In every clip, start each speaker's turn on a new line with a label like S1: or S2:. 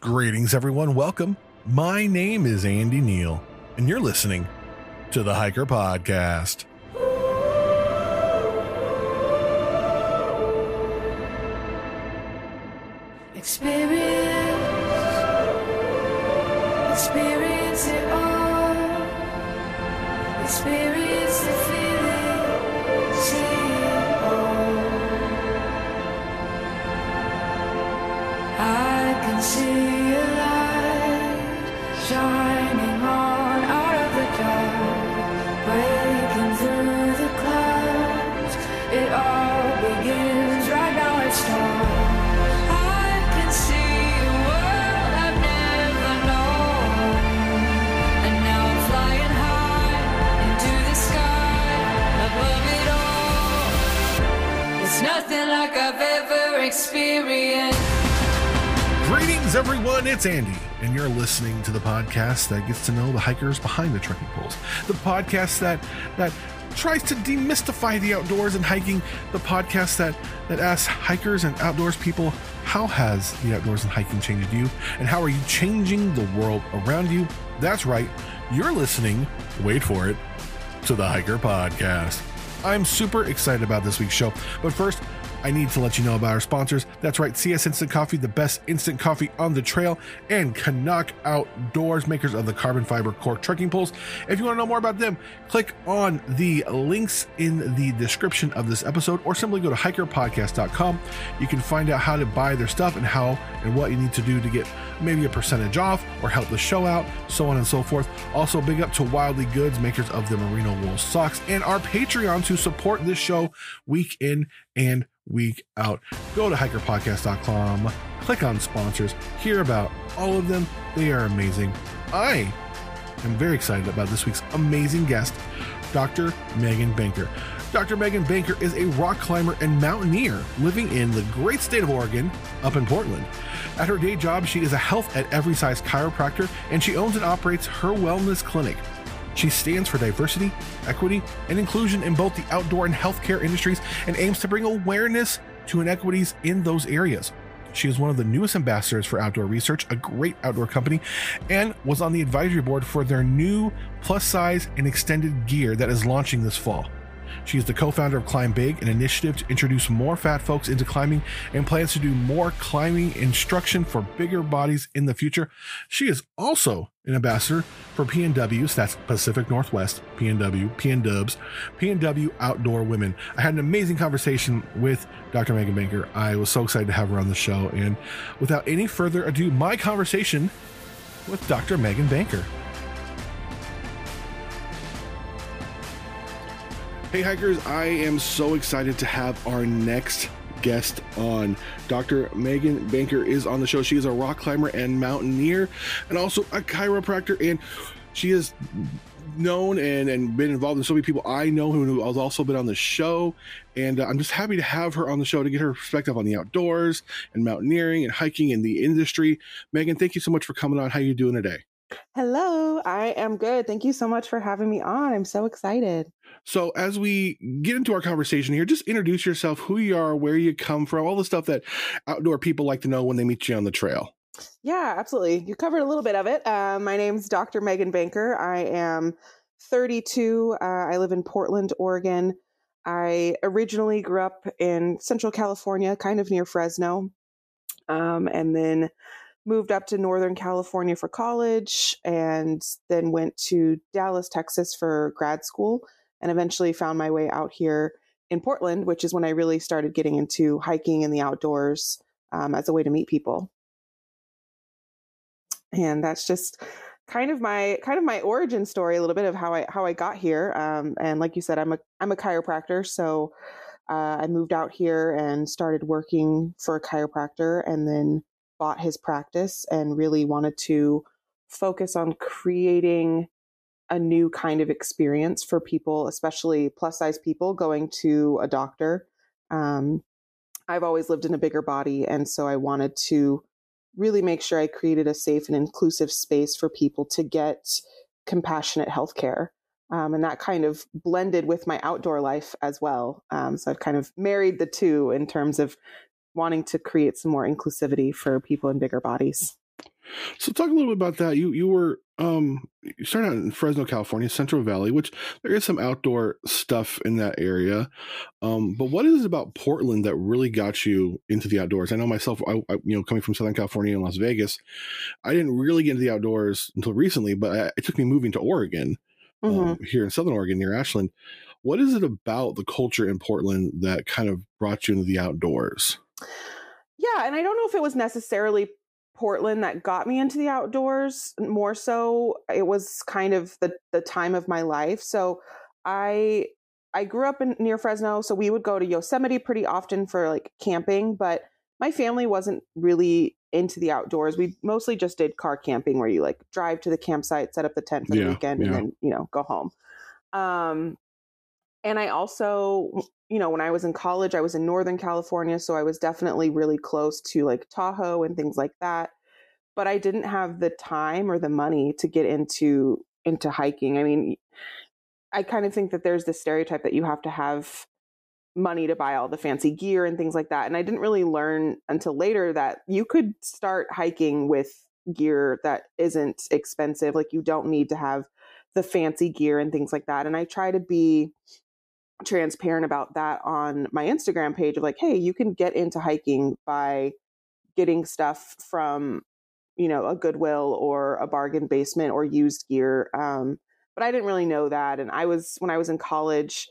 S1: Greetings, everyone. Welcome. My name is Andy Neal, and you're listening to the Hiker Podcast.
S2: Experience, experience it all. Experience ever experienced.
S1: Greetings, everyone. It's Andy, and you're listening to the podcast that gets to know the hikers behind the trekking poles. The podcast that that tries to demystify the outdoors and hiking. The podcast that that asks hikers and outdoors people, how has the outdoors and hiking changed you, and how are you changing the world around you? That's right. You're listening. Wait for it. To the Hiker Podcast. I'm super excited about this week's show, but first. I need to let you know about our sponsors. That's right, CS Instant Coffee, the best instant coffee on the trail, and CNOC Outdoors, makers of the carbon fiber cork trekking poles. If you want to know more about them, click on the links in the description of this episode or simply go to hikerpodcast.com. You can find out how to buy their stuff and how and what you need to do to get maybe a percentage off or help the show out, so on and so forth. Also, big up to Wildly Goods, makers of the merino wool socks, and our Patreon to support this show week in and week out. Go to hikerpodcast.com, click on sponsors, hear about all of them. They are amazing. I am very excited about this week's amazing guest, Dr. Megan Banker. Dr. Megan Banker is a rock climber and mountaineer living in the great state of Oregon, up in Portland. At her day job, she is a health at every size chiropractor and she owns and operates her wellness clinic. She stands for diversity, equity, and inclusion in both the outdoor and healthcare industries and aims to bring awareness to inequities in those areas. She is one of the newest ambassadors for Outdoor Research, a great outdoor company, and was on the advisory board for their new plus size and extended gear that is launching this fall. She is the co founder of Climb Big, an initiative to introduce more fat folks into climbing and plans to do more climbing instruction for bigger bodies in the future. She is also an ambassador for PNWs, that's Pacific Northwest, PNW, PNWs, PNW Outdoor Women. I had an amazing conversation with Dr. Megan Banker. I was so excited to have her on the show. And without any further ado, my conversation with Dr. Megan Banker. Hey, hikers, I am so excited to have our next guest on. Dr. Megan Banker is on the show. She is a rock climber and mountaineer, and also a chiropractor, and she is known and, and been involved in so many people I know who has also been on the show. And uh, I'm just happy to have her on the show to get her perspective on the outdoors and mountaineering and hiking in the industry. Megan, thank you so much for coming on. How are you doing today?
S3: Hello, I am good. Thank you so much for having me on. I'm so excited.
S1: So, as we get into our conversation here, just introduce yourself, who you are, where you come from, all the stuff that outdoor people like to know when they meet you on the trail.
S3: Yeah, absolutely. You covered a little bit of it. Uh, my name's Dr. Megan Banker. I am 32. Uh, I live in Portland, Oregon. I originally grew up in Central California, kind of near Fresno, um, and then moved up to Northern California for college, and then went to Dallas, Texas for grad school, and eventually found my way out here in Portland, which is when I really started getting into hiking in the outdoors um, as a way to meet people. And that's just kind of my kind of my origin story, a little bit of how I how I got here. Um, and like you said, I'm a I'm a chiropractor, so uh, I moved out here and started working for a chiropractor, and then bought his practice and really wanted to focus on creating a new kind of experience for people, especially plus size people going to a doctor. Um, I've always lived in a bigger body, and so I wanted to really make sure I created a safe and inclusive space for people to get compassionate healthcare. Um, and that kind of blended with my outdoor life as well. Um, so I've kind of married the two in terms of wanting to create some more inclusivity for people in bigger bodies.
S1: So talk a little bit about that. You you were um you started out in Fresno, California, Central Valley, which there is some outdoor stuff in that area. Um, but what is it about Portland that really got you into the outdoors? I know myself, I, I you know, coming from Southern California and Las Vegas, I didn't really get into the outdoors until recently. But I, it took me moving to Oregon,
S3: Mhm.
S1: um, here in Southern Oregon near Ashland. What is it about the culture in Portland that kind of brought you into the outdoors?
S3: Yeah, and I don't know if it was necessarily Portland that got me into the outdoors. More so, it was kind of the the time of my life. So I I grew up in near Fresno, so we would go to Yosemite pretty often for like camping, but my family wasn't really into the outdoors. We mostly just did car camping where you like drive to the campsite, set up the tent for the weekend
S1: yeah.
S3: and then, you know, go home. Um and I also mm. you know, when I was in college, I was in Northern California, so I was definitely really close to like Tahoe and things like that. But I didn't have the time or the money to get into into hiking. I mean, I kind of think that there's this stereotype that you have to have money to buy all the fancy gear and things like that. And I didn't really learn until later that you could start hiking with gear that isn't expensive. Like you don't need to have the fancy gear and things like that. And I try to be transparent about that on my Instagram page of like, hey, you can get into hiking by getting stuff from, you know, a Goodwill or a bargain basement or used gear. Um, but I didn't really know that. And I was, when I was in college,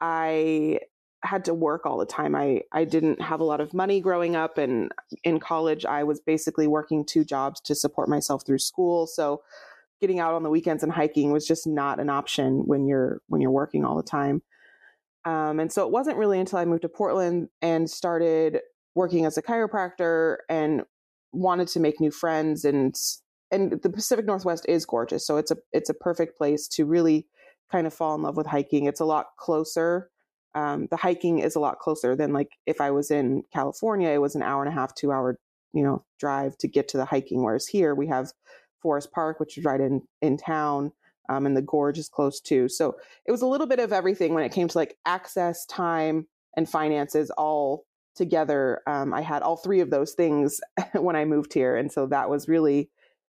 S3: I had to work all the time. I, I didn't have a lot of money growing up. And in college, I was basically working two jobs to support myself through school. So getting out on the weekends and hiking was just not an option when you're, when you're working all the time. Um, and so it wasn't really until I moved to Portland and started working as a chiropractor and wanted to make new friends and and the Pacific Northwest is gorgeous. So it's a it's a perfect place to really kind of fall in love with hiking. It's a lot closer. Um, the hiking is a lot closer than like if I was in California, it was an hour and a half, two hour, you know, drive to get to the hiking. Whereas here we have Forest Park, which is right in in town, um, and the gorge is close too. So it was a little bit of everything when it came to like access, time, and finances all together. Um, I had all three of those things when I moved here, and so that was really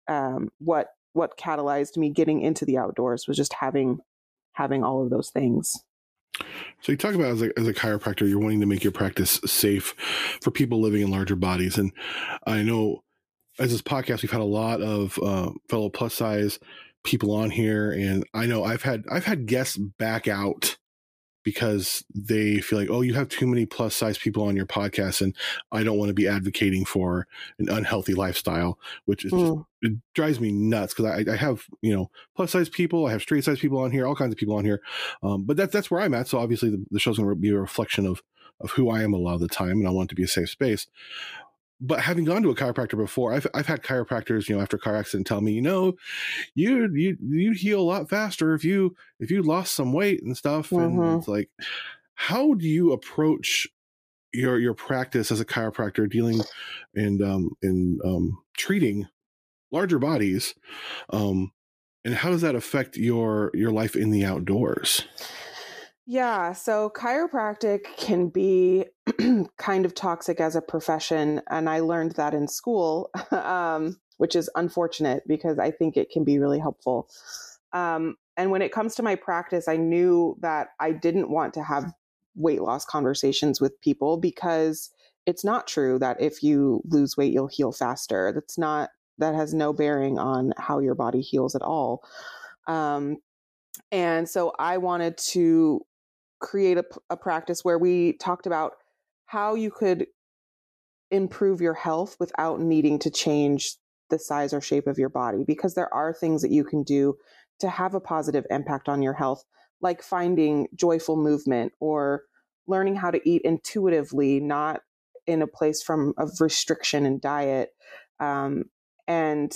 S3: um, what what catalyzed me getting into the outdoors was just having having all of those things.
S1: So you talk about as a, as a chiropractor, you're wanting to make your practice safe for people living in larger bodies. And I know as this podcast, we've had a lot of uh, fellow plus size people on here, and I know I've had I've had guests back out because they feel like, oh, you have too many plus size people on your podcast, and I don't want to be advocating for an unhealthy lifestyle, which just
S3: Mm.
S1: it drives me nuts because I, I have you know plus size people, I have straight size people on here, all kinds of people on here, um, but that's that's where I'm at. So obviously the, the show's going to be a reflection of of who I am a lot of the time, and I want it to be a safe space. But having gone to a chiropractor before, I've I've had chiropractors, you know, after a car accident, tell me, you know, you you you heal a lot faster if you if you lost some weight and stuff. And
S3: Mhm.
S1: it's like, how do you approach your your practice as a chiropractor dealing and um in um treating larger bodies um and how does that affect your your life in the outdoors
S3: Yeah, so chiropractic can be kind of toxic as a profession, and I learned that in school, um, which is unfortunate because I think it can be really helpful. Um, and when it comes to my practice, I knew that I didn't want to have weight loss conversations with people because it's not true that if you lose weight, you'll heal faster. That's not that has no bearing on how your body heals at all. Um, and so I wanted to create a, a practice where we talked about how you could improve your health without needing to change the size or shape of your body because there are things that you can do to have a positive impact on your health like finding joyful movement or learning how to eat intuitively not in a place from of restriction and diet um, and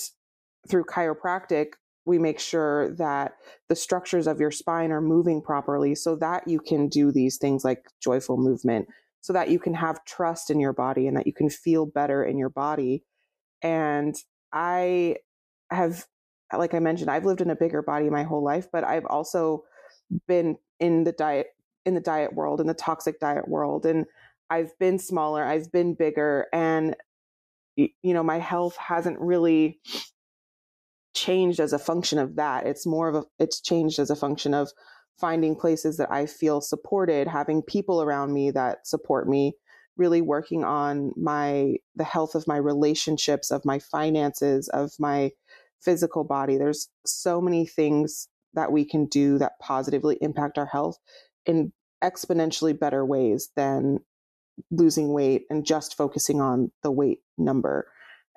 S3: through chiropractic we make sure that the structures of your spine are moving properly so that you can do these things like joyful movement so that you can have trust in your body and that you can feel better in your body. And i have like i mentioned i've lived in a bigger body my whole life but i've also been in the diet in the diet world in the toxic diet world and i've been smaller i've been bigger and you know, my health hasn't really changed as a function of that. It's more of a, it's changed as a function of finding places that I feel supported, having people around me that support me, really working on my, the health of my relationships, of my finances, of my physical body. There's so many things that we can do that positively impact our health in exponentially better ways than losing weight and just focusing on the weight number.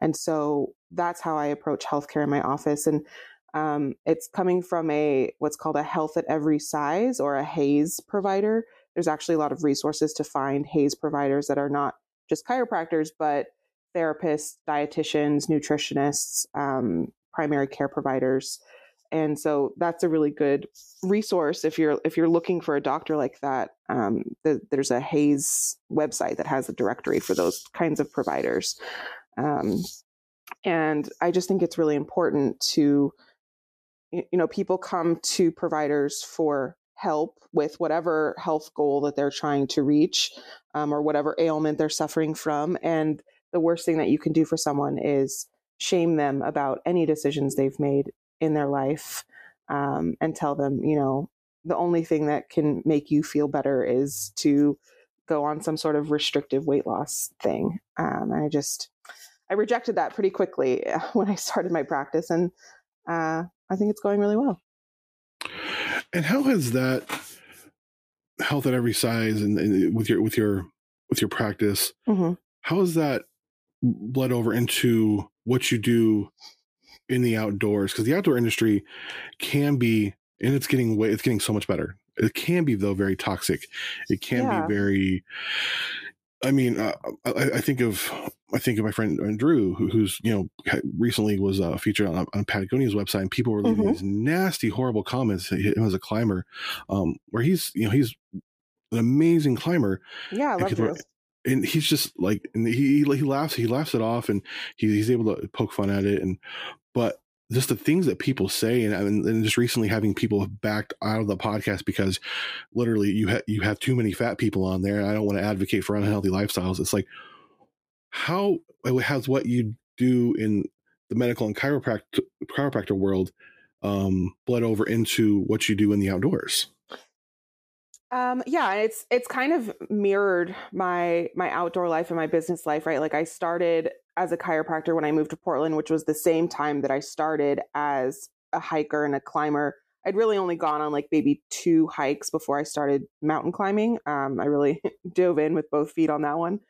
S3: And so that's how I approach healthcare in my office. And um, it's coming from a what's called a health at every size or a HAES provider. There's actually a lot of resources to find HAES providers that are not just chiropractors, but therapists, dietitians, nutritionists, um, primary care providers. And so that's a really good resource if you're if you're looking for a doctor like that. Um, the, there's a HAES website that has a directory for those kinds of providers. Um, and I just think it's really important to, you know, people come to providers for help with whatever health goal that they're trying to reach um, or whatever ailment they're suffering from. And the worst thing that you can do for someone is shame them about any decisions they've made in their life um, and tell them, you know, the only thing that can make you feel better is to go on some sort of restrictive weight loss thing. Um, and I just, I rejected that pretty quickly when I started my practice, and uh, I think it's going really well.
S1: And how has that health at every size and, and with your with your with your practice, mm-hmm. how has that bled over into what you do in the outdoors? Because the outdoor industry can be, and it's getting way, it's getting so much better. It can be though very toxic. It can yeah. be very I mean, uh, I, I, think of I think of my friend uh, Drew, who, who's you know recently was uh, featured on, on Patagonia's website, and people were leaving mm-hmm. these nasty, horrible comments. Him as a climber, um, where he's you know he's an amazing climber.
S3: Yeah, I love Drew.
S1: And he's just like, and he he laughs he laughs it off, and he, he's able to poke fun at it, and but just the things that people say and, and just recently having people backed out of the podcast because literally you have you have too many fat people on there i don't want to advocate for unhealthy lifestyles it's like how has what you do in the medical and chiropractor chiropractor world um, bled over into what you do in the outdoors
S3: um, yeah, it's it's kind of mirrored my my outdoor life and my business life, right? Like I started as a chiropractor when I moved to Portland, which was the same time that I started as a hiker and a climber. I'd really only gone on like maybe two hikes before I started mountain climbing. Um, I really dove in with both feet on that one.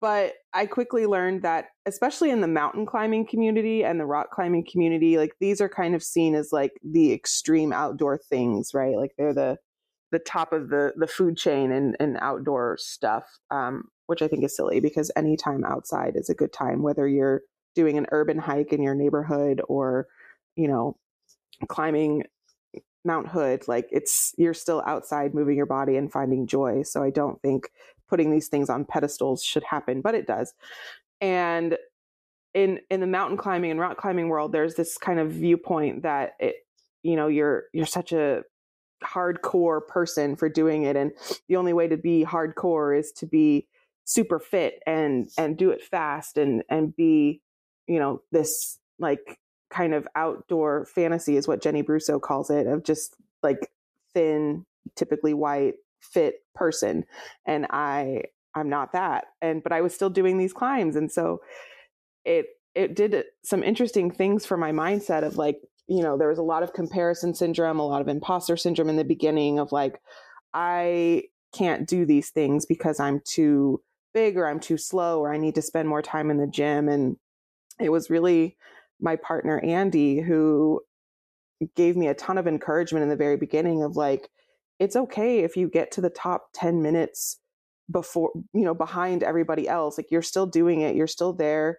S3: But I quickly learned that, especially in the mountain climbing community and the rock climbing community, like these are kind of seen as like the extreme outdoor things, right? Like they're the the top of the the food chain and, and outdoor stuff, um, which I think is silly because any time outside is a good time, whether you're doing an urban hike in your neighborhood or, you know, climbing Mount Hood, like it's you're still outside moving your body and finding joy. So I don't think putting these things on pedestals should happen, but it does. And in in the mountain climbing and rock climbing world, there's this kind of viewpoint that it, you know, you're you're such a hardcore person for doing it and the only way to be hardcore is to be super fit and and do it fast and and be you know this like kind of outdoor fantasy is what Jenny Bruso calls it of just like thin typically white fit person. And I I'm not that. And but I was still doing these climbs. And so it it did some interesting things for my mindset of like you know, there was a lot of comparison syndrome, a lot of imposter syndrome in the beginning of like, I can't do these things because I'm too big or I'm too slow or I need to spend more time in the gym. And it was really my partner, Andy, who gave me a ton of encouragement in the very beginning of like, it's okay if you get to the top 10 minutes before, you know, behind everybody else. Like you're still doing it, you're still there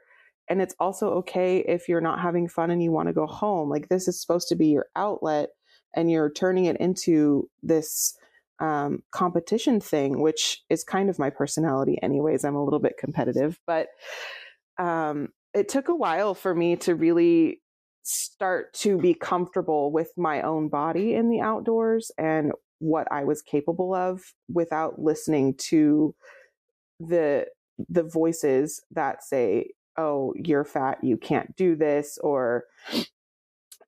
S3: and it's also okay if you're not having fun and you want to go home. Like this is supposed to be your outlet and you're turning it into this um, competition thing, which is kind of my personality, anyways. I'm a little bit competitive, but um, it took a while for me to really start to be comfortable with my own body in the outdoors and what I was capable of without listening to the the voices that say oh, you're fat, you can't do this, or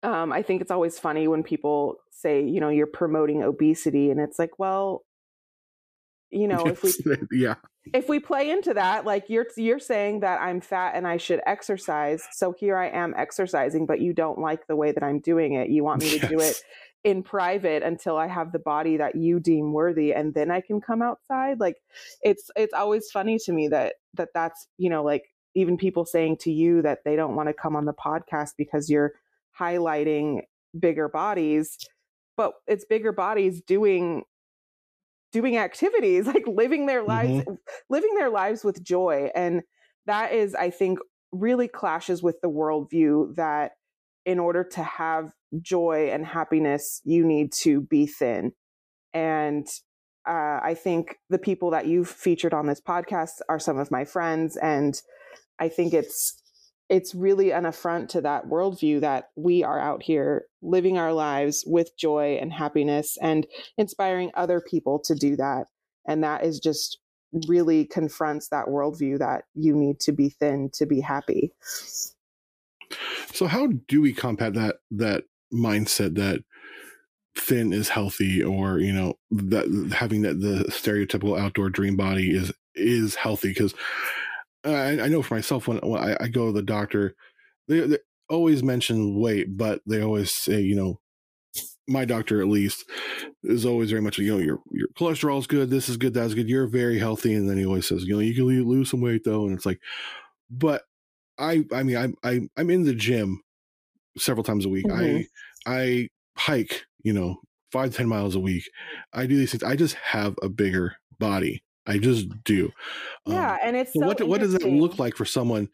S3: um, I think it's always funny when people say, you know, you're promoting obesity, and it's like, well, you know, if we
S1: yeah,
S3: if we play into that, like you're you're saying that I'm fat and I should exercise, so here I am exercising, but you don't like the way that I'm doing it. You want me to yes. do it in private until I have the body that you deem worthy, and then I can come outside. Like it's it's always funny to me that that that's you know like even people saying to you that they don't want to come on the podcast because you're highlighting bigger bodies but it's bigger bodies doing doing activities like living their lives mm-hmm. living their lives with joy and that is i think really clashes with the worldview that in order to have joy and happiness you need to be thin and uh, i think the people that you've featured on this podcast are some of my friends and i think it's it's really an affront to that worldview that we are out here living our lives with joy and happiness and inspiring other people to do that. And that is just really confronts that worldview that you need to be thin to be happy.
S1: So how do we combat that that mindset that thin is healthy or you know that having that the stereotypical outdoor dream body is is healthy because I, I know for myself when, when I, I, go to the doctor, they, they always mention weight, but they always say, you know, my doctor at least is always very much, you know, your your cholesterol is good, this is good, that's good, you're very healthy, and then he always says, you know, you can lose some weight though, and it's like, but I, I mean, I'm I, I'm in the gym several times a week. Mm-hmm. I I hike, you know, five ten miles a week. I do these things. I just have a bigger body. I just do.
S3: Yeah, um, and it's so
S1: what what does that look like for someone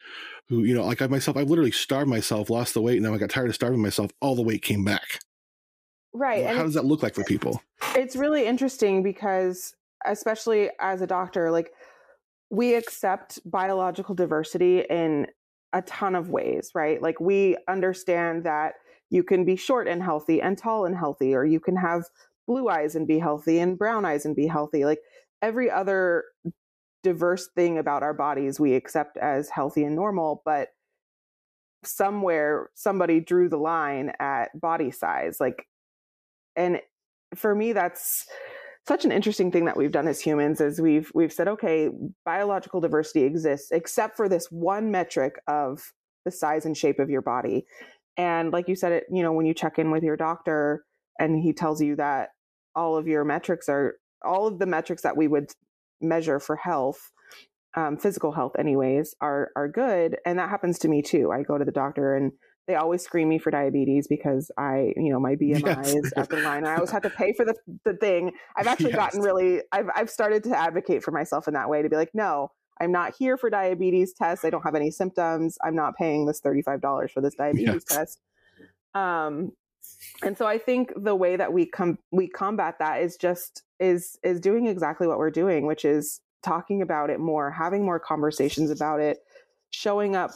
S1: who you know, like I myself? I've literally starved myself, lost the weight, and then I got tired of starving myself. All the weight came back.
S3: Right.
S1: how does that look like for people?
S3: It's really interesting because, especially as a doctor, like we accept biological diversity in a ton of ways, right? Like we understand that you can be short and healthy and tall and healthy, or you can have blue eyes and be healthy and brown eyes and be healthy. Like every other diverse thing about our bodies we accept as healthy and normal, but somewhere somebody drew the line at body size. Like, and for me, that's such an interesting thing that we've done as humans is we've we've said okay biological diversity exists except for this one metric of the size and shape of your body and like you said it you know when you check in with your doctor and he tells you that all of your metrics are all of the metrics that we would measure for health um, physical health anyways are are good and that happens to me too i go to the doctor and they always screen me for diabetes because i you know my bmi yes. is at the line i always have to pay for the, the thing i've actually yes. gotten really I've, I've started to advocate for myself in that way to be like no i'm not here for diabetes tests i don't have any symptoms i'm not paying this $35 for this diabetes yes. test um and so i think the way that we come we combat that is just is is doing exactly what we're doing which is talking about it more having more conversations about it showing up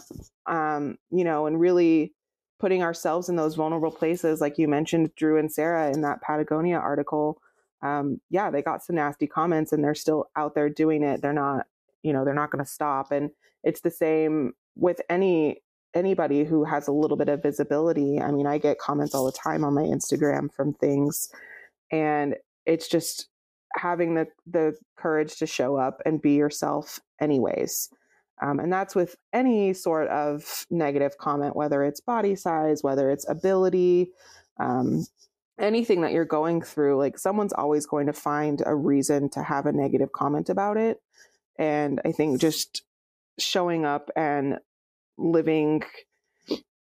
S3: um you know and really putting ourselves in those vulnerable places like you mentioned drew and sarah in that patagonia article. Um yeah they got some nasty comments and they're still out there doing it. They're not you know they're not going to stop. And it's the same with any anybody who has a little bit of visibility. I mean, I get comments all the time on my Instagram from things and it's just having the the courage to show up and be yourself anyways. Um, and that's with any sort of negative comment, whether it's body size, whether it's ability, um, anything that you're going through. Like someone's always going to find a reason to have a negative comment about it. And I think just showing up and living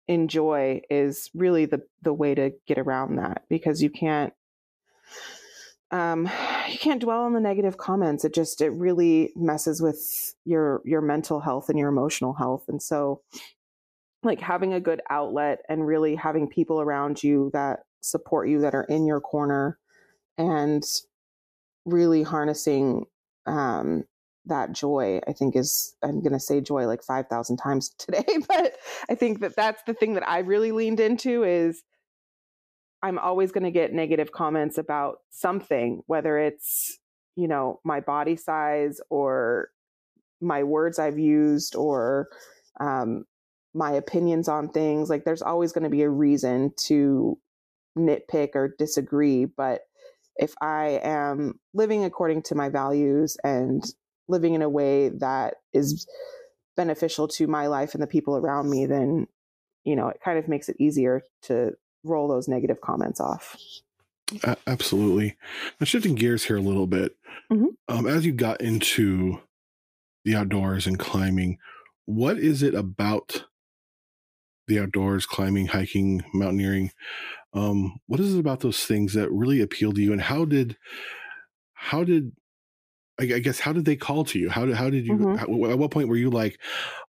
S3: in joy is really the the way to get around that because you can't um you can't dwell on the negative comments. It just it really messes with your your mental health and your emotional health. And so like having a good outlet and really having people around you that support you that are in your corner and really harnessing um that joy i think is i'm going to say joy like 5000 times today but i think that that's the thing that i really leaned into is i'm always going to get negative comments about something whether it's you know my body size or my words i've used or um, my opinions on things. Like there's always going to be a reason to nitpick or disagree. But if I am living according to my values and living in a way that is beneficial to my life and the people around me, then, you know, it kind of makes it easier to roll those negative comments off.
S1: A- absolutely. Now, shifting gears here a little bit,
S3: Mhm.
S1: um, as you got into the outdoors and climbing, what is it about the outdoors, climbing, hiking, mountaineering? Um, what is it about those things that really appeal to you? And how did, how did, I I guess, how did they call to you? How did, how did you,
S3: Mhm.
S1: how- at what point were you like,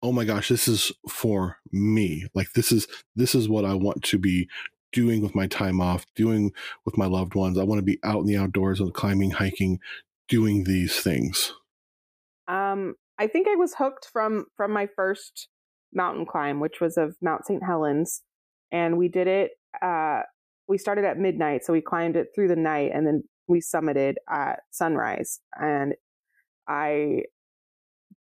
S1: oh my gosh, this is for me? Like, this is, this is what I want to be doing with my time off, doing with my loved ones. I want to be out in the outdoors, and climbing, hiking, doing these things.
S3: Um, I think I was hooked from from my first mountain climb, which was of Mount St. Helens, and we did it. Uh, we started at midnight, so we climbed it through the night, and then we summited at sunrise. And I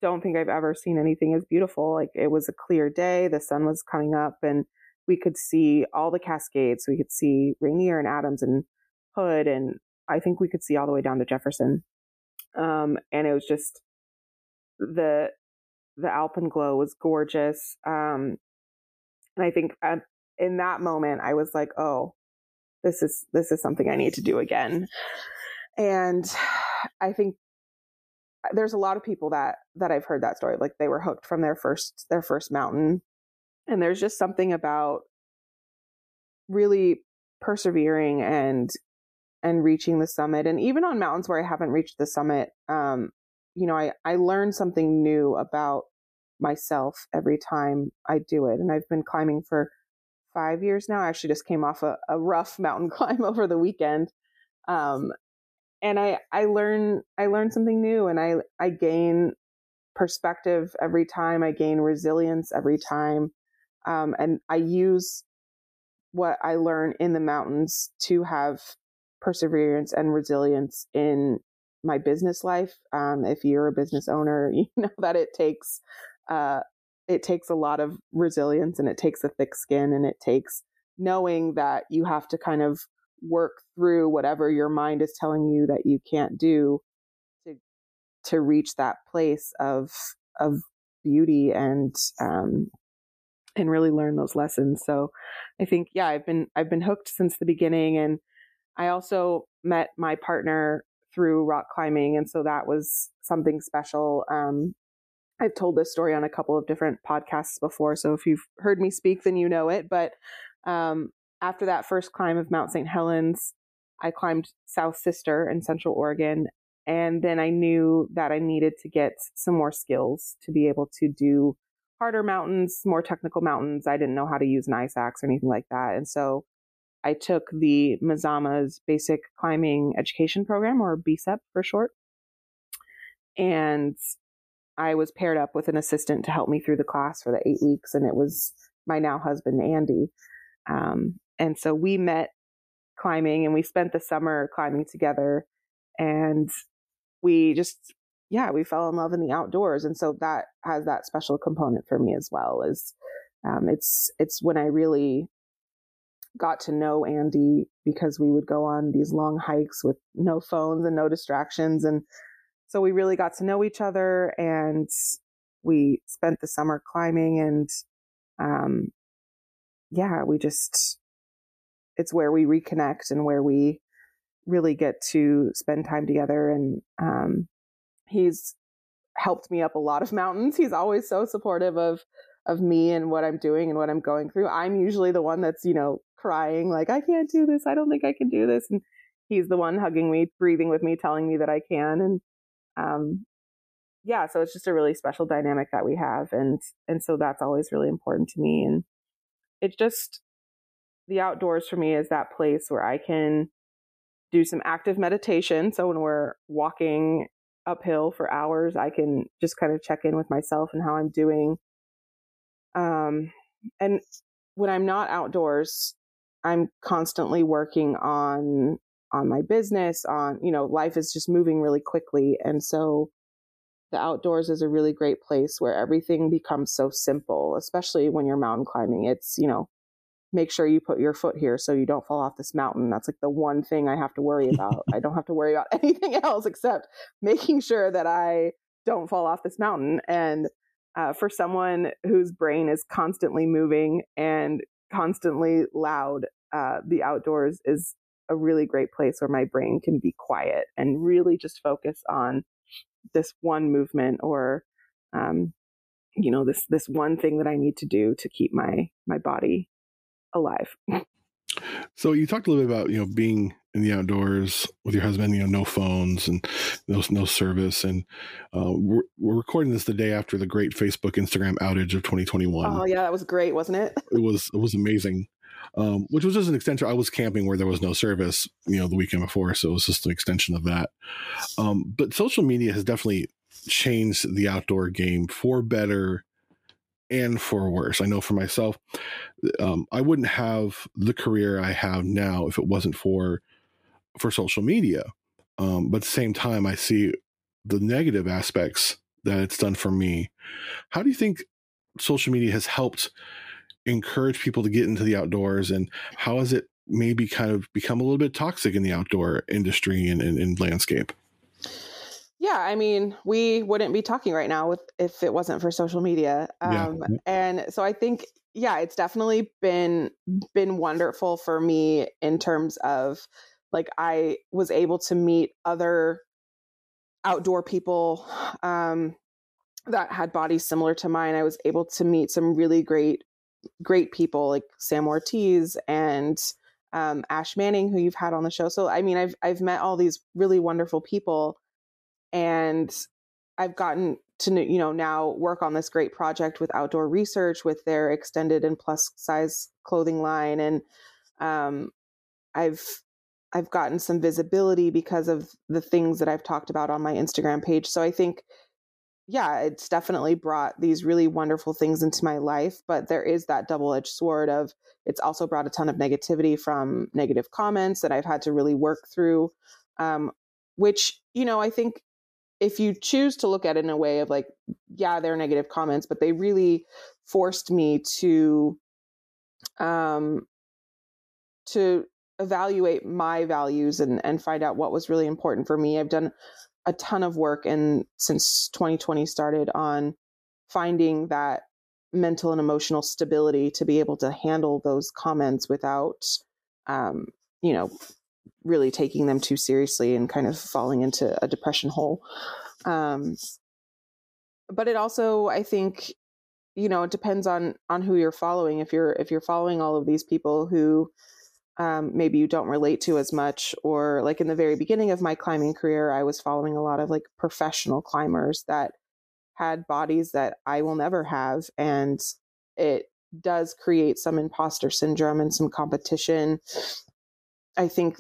S3: don't think I've ever seen anything as beautiful. Like it was a clear day, the sun was coming up, and we could see all the Cascades. We could see Rainier and Adams and Hood, and I think we could see all the way down to Jefferson. Um, and it was just the the alpenglow was gorgeous. Um, and I think uh, in that moment I was like, oh, this is this is something I need to do again. And I think there's a lot of people that that I've heard that story like they were hooked from their first their first mountain. And there's just something about really persevering and and reaching the summit and even on mountains where I haven't reached the summit um you know I I learn something new about myself every time I do it and I've been climbing for 5 years now. I actually just came off a, a rough mountain climb over the weekend um and I I learn I learn something new and I I gain perspective every time. I gain resilience every time um and I use what I learn in the mountains to have perseverance and resilience in my business life. Um, if you're a business owner, you know that it takes uh, it takes a lot of resilience and it takes a thick skin and it takes knowing that you have to kind of work through whatever your mind is telling you that you can't do to to reach that place of of beauty and um, and really learn those lessons. So I think yeah, I've been I've been hooked since the beginning and I also met my partner through rock climbing and so that was something special. Um, I've told this story on a couple of different podcasts before, so if you've heard me speak then you know it, but um, after that first climb of Mount St. Helens, I climbed South Sister in Central Oregon and then I knew that I needed to get some more skills to be able to do harder mountains, more technical mountains. I didn't know how to use an ice axe or anything like that. And so I took the Mazama's basic climbing education program or BCEP for short. And I was paired up with an assistant to help me through the class for the eight weeks. And it was my now husband, Andy. Um, and so we met climbing and we spent the summer climbing together. And we just yeah, we fell in love in the outdoors, and so that has that special component for me as well. Is um, it's it's when I really got to know Andy because we would go on these long hikes with no phones and no distractions, and so we really got to know each other, and we spent the summer climbing, and um, yeah, we just it's where we reconnect and where we really get to spend time together and um, he's helped me up a lot of mountains. He's always so supportive of of me and what I'm doing and what I'm going through. I'm usually the one that's, you know, crying like I can't do this. I don't think I can do this and he's the one hugging me, breathing with me, telling me that I can and um yeah, so it's just a really special dynamic that we have and and so that's always really important to me and it's just the outdoors for me is that place where I can do some active meditation. So when we're walking uphill for hours, I can just kind of check in with myself and how I'm doing. Um, and when I'm not outdoors, I'm constantly working on on my business. On you know, life is just moving really quickly, and so the outdoors is a really great place where everything becomes so simple, especially when you're mountain climbing. It's, you know, make sure you put your foot here so you don't fall off this mountain. That's like the one thing I have to worry about. I don't have to worry about anything else except making sure that I don't fall off this mountain. And uh, for someone whose brain is constantly moving and constantly loud, uh, the outdoors is a really great place where my brain can be quiet and really just focus on this one movement or um, you know this this one thing that I need to do to keep my my body alive.
S1: So you talked a little bit about you know being in the outdoors with your husband, you know, no phones and no no service, and uh, we're, we're recording this the day after the great Facebook Instagram outage of 2021.
S3: Oh yeah, that was great, wasn't it?
S1: it was it was amazing. Um, which was just an extension. I was camping where there was no service, you know, the weekend before, so it was just an extension of that. Um, but social media has definitely changed the outdoor game for better and for worse. I know for myself, um, I wouldn't have the career I have now if it wasn't for for social media. Um, but at the same time, I see the negative aspects that it's done for me. How do you think social media has helped encourage people to get into the outdoors, and how has it maybe kind of become a little bit toxic in the outdoor industry and, and, and landscape?
S3: Yeah, I mean, we wouldn't be talking right now with if it wasn't for social media. Um, yeah. And so I think, yeah, it's definitely been been wonderful for me in terms of like I was able to meet other outdoor people um, that had bodies similar to mine. I was able to meet some really great great people like Sam Ortiz and um, Ash Manning, who you've had on the show. So I mean, I've I've met all these really wonderful people and I've gotten to you know now work on this great project with outdoor research with their extended and plus size clothing line and um, I've I've gotten some visibility because of the things that I've talked about on my Instagram page. So I think yeah, it's definitely brought these really wonderful things into my life, but there is that double-edged sword of it's also brought a ton of negativity from negative comments that I've had to really work through um, which you know I think if you choose to look at it in a way of like, yeah, they're negative comments, but they really forced me to, um, to evaluate my values and and find out what was really important for me. I've done a ton of work and since 2020 started on finding that mental and emotional stability to be able to handle those comments without um, you know really taking them too seriously and kind of falling into a depression hole. Um, but it also, I think, you know, it depends on on who you're following. If you're if you're following all of these people who um, maybe you don't relate to as much, or like in the very beginning of my climbing career, I was following a lot of like professional climbers that had bodies that I will never have, and it does create some imposter syndrome and some competition. I think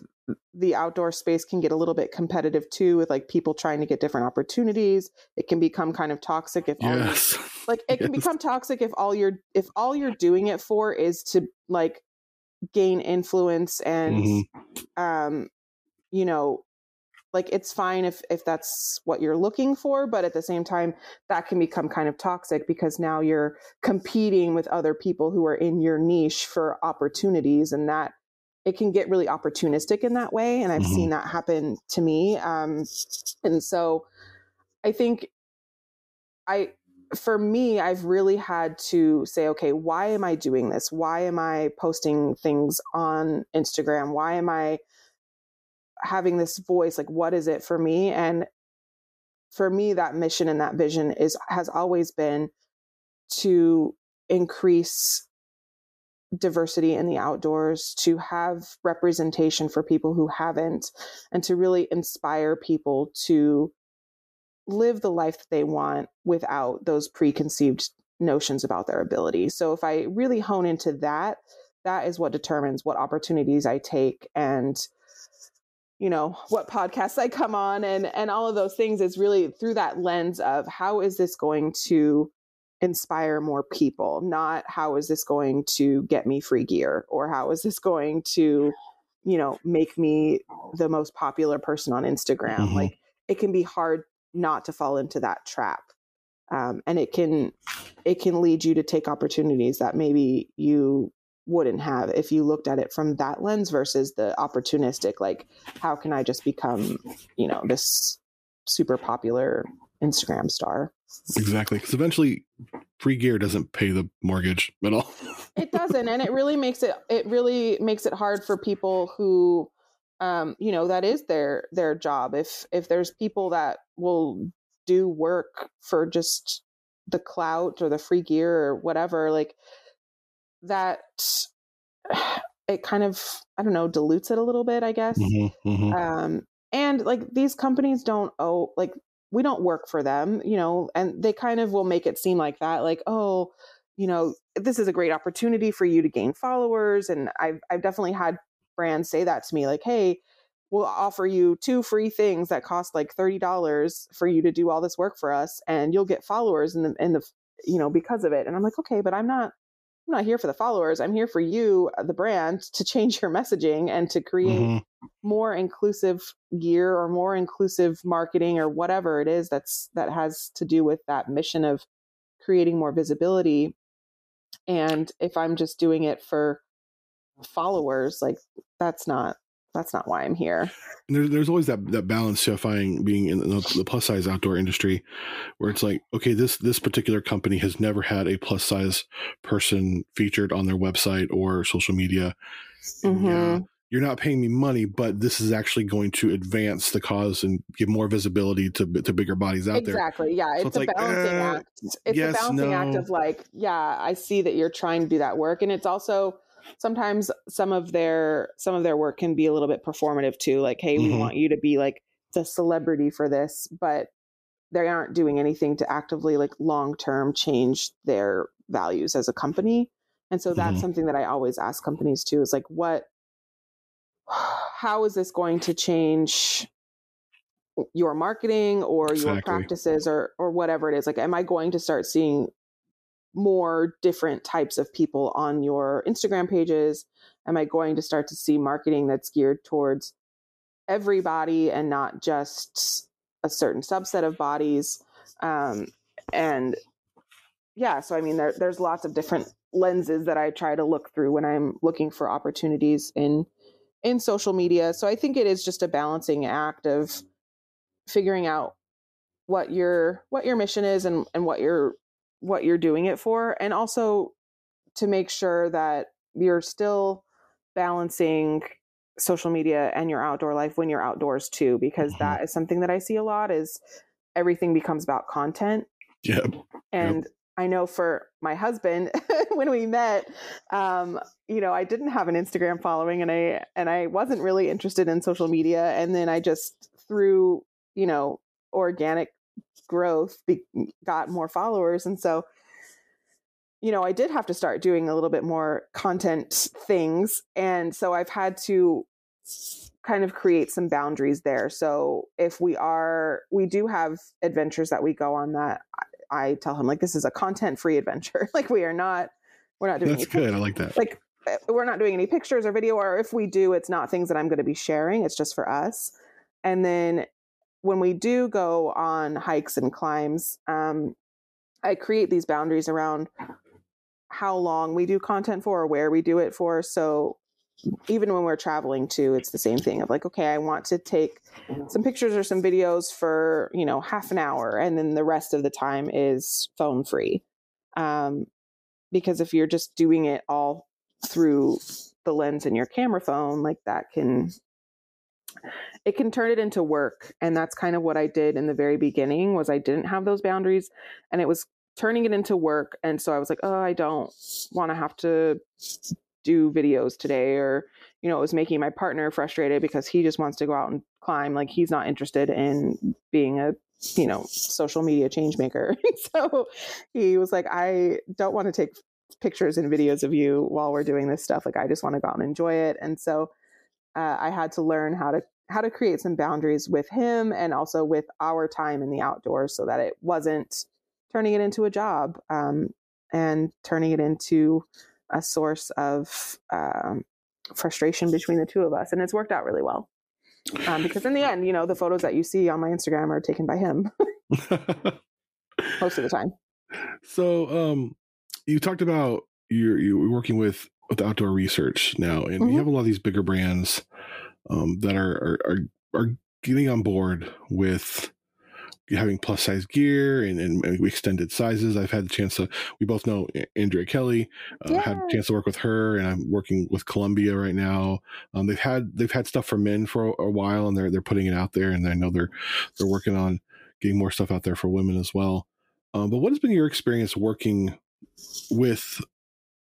S3: the outdoor space can get a little bit competitive too with like people trying to get different opportunities it can become kind of toxic if yes. like it yes. can become toxic if all you're if all you're doing it for is to like gain influence and mm-hmm. um you know like it's fine if if that's what you're looking for but at the same time that can become kind of toxic because now you're competing with other people who are in your niche for opportunities and that it can get really opportunistic in that way and i've mm-hmm. seen that happen to me um, and so i think i for me i've really had to say okay why am i doing this? Why am i posting things on instagram? Why am i having this voice? Like what is it for me? And for me that mission and that vision is has always been to increase diversity in the outdoors, to have representation for people who haven't, and to really inspire people to live the life that they want without those preconceived notions about their ability. So if I really hone into that, that is what determines what opportunities I take and you know what podcasts I come on and and all of those things is really through that lens of how is this going to inspire more people, not how is this going to get me free gear or how is this going to, you know, make me the most popular person on Instagram. Mm-hmm. Like it can be hard not to fall into that trap um, and it can it can lead you to take opportunities that maybe you wouldn't have if you looked at it from that lens versus the opportunistic like how can i just become you know this super popular instagram star
S1: exactly because eventually free gear doesn't pay the mortgage at all.
S3: It doesn't and it really makes it it really makes it hard for people who um you know that is their their job. If if there's people that will do work for just the clout or the free gear or whatever like that it kind of i don't know dilutes it a little bit i guess.
S1: Mm-hmm, mm-hmm.
S3: um and like these companies don't owe like we don't work for them you know and they kind of will make it seem like that like oh you know this is a great opportunity for you to gain followers and i've i've definitely had brands say that to me like hey we'll offer you two free things that cost like $30 for you to do all this work for us and you'll get followers in the in the you know because of it and i'm like okay but i'm not i'm not here for the followers i'm here for you uh, the brand to change your messaging and to create
S1: Mhm.
S3: more inclusive gear or more inclusive marketing or whatever it is that's that has to do with that mission of creating more visibility and if i'm just doing it for followers like that's not that's not why i'm here.
S1: There, there's always that that balance to finding being in the, the plus size outdoor industry where it's like okay this this particular company has never had a plus size person featured on their website or social media. And yeah, you're not paying me money but this is actually going to advance the cause and give more visibility to to bigger bodies out there.
S3: Exactly. Yeah
S1: So
S3: it's,
S1: it's
S3: a
S1: like,
S3: balancing
S1: uh,
S3: act. It's
S1: yes,
S3: a balancing act of like yeah i see that you're trying to do that work. And it's also sometimes some of their some of their work can be a little bit performative too like hey we
S1: Mhm.
S3: want you to be like the celebrity for this but they aren't doing anything to actively like long term change their values as a company and so that's
S1: Mhm.
S3: something that i always ask companies too is like what how is this going to change your marketing or your
S1: Exactly.
S3: practices or or whatever it is like am i going to start seeing more different types of people on your instagram pages? Am i going to start to see marketing that's geared towards everybody and not just a certain subset of bodies? Um, and yeah so i mean there, there's lots of different lenses that i try to look through when i'm looking for opportunities in in social media. So i think it is just a balancing act of figuring out what your what your mission is and and what you're what you're doing it for and also to make sure that you're still balancing social media and your outdoor life when you're outdoors too because
S1: Mhm.
S3: that is something that i see a lot is everything becomes about content
S1: yeah
S3: and I know for my husband, when we met, um, you know, I didn't have an Instagram following, and I and I wasn't really interested in social media. And then I just through you know organic growth be, got more followers, and so you know I did have to start doing a little bit more content things, and so I've had to kind of create some boundaries there. So if we are, we do have adventures that we go on that I, I tell him like this is a content free adventure. like we are not, we're not doing
S1: that's
S3: any
S1: good i like that
S3: like uh, we're not doing any pictures or video or if we do it's not things that i'm going to be sharing it's just for us and then when we do go on hikes and climbs um, i create these boundaries around how long we do content for or where we do it for. So even when we're traveling too it's the same thing of like okay i want to take some pictures or some videos for you know half an hour and then the rest of the time is phone free. Um, because if you're just doing it all through the lens in your camera phone like that can it can turn it into work and that's kind of what i did in the very beginning was i didn't have those boundaries and it was turning it into work and so i was like oh i don't want to have to do videos today or you know it was making my partner frustrated because he just wants to go out and climb like he's not interested in being a you know social media change maker. So he was like i don't want to take pictures and videos of you while we're doing this stuff like i just want to go out and enjoy it and so uh, i had to learn how to how to create some boundaries with him and also with our time in the outdoors so that it wasn't turning it into a job um, and turning it into a source of um, frustration between the two of us and it's worked out really well Um, because in the end, you know, the photos that you see on my Instagram are taken by him most of the time.
S1: So, um, you talked about you're you're working with with outdoor research now, and
S3: Mhm.
S1: you have a lot of these bigger brands um, that are, are are are getting on board with having plus size gear and, and extended sizes. I've had the chance to. We both know Andrea Kelly. Uh, Had a chance to work with her, and I'm working with Columbia right now. Um, they've had they've had stuff for men for a, a while, and they're they're putting it out there, and I know they're they're working on getting more stuff out there for women as well. Um, but what has been your experience working with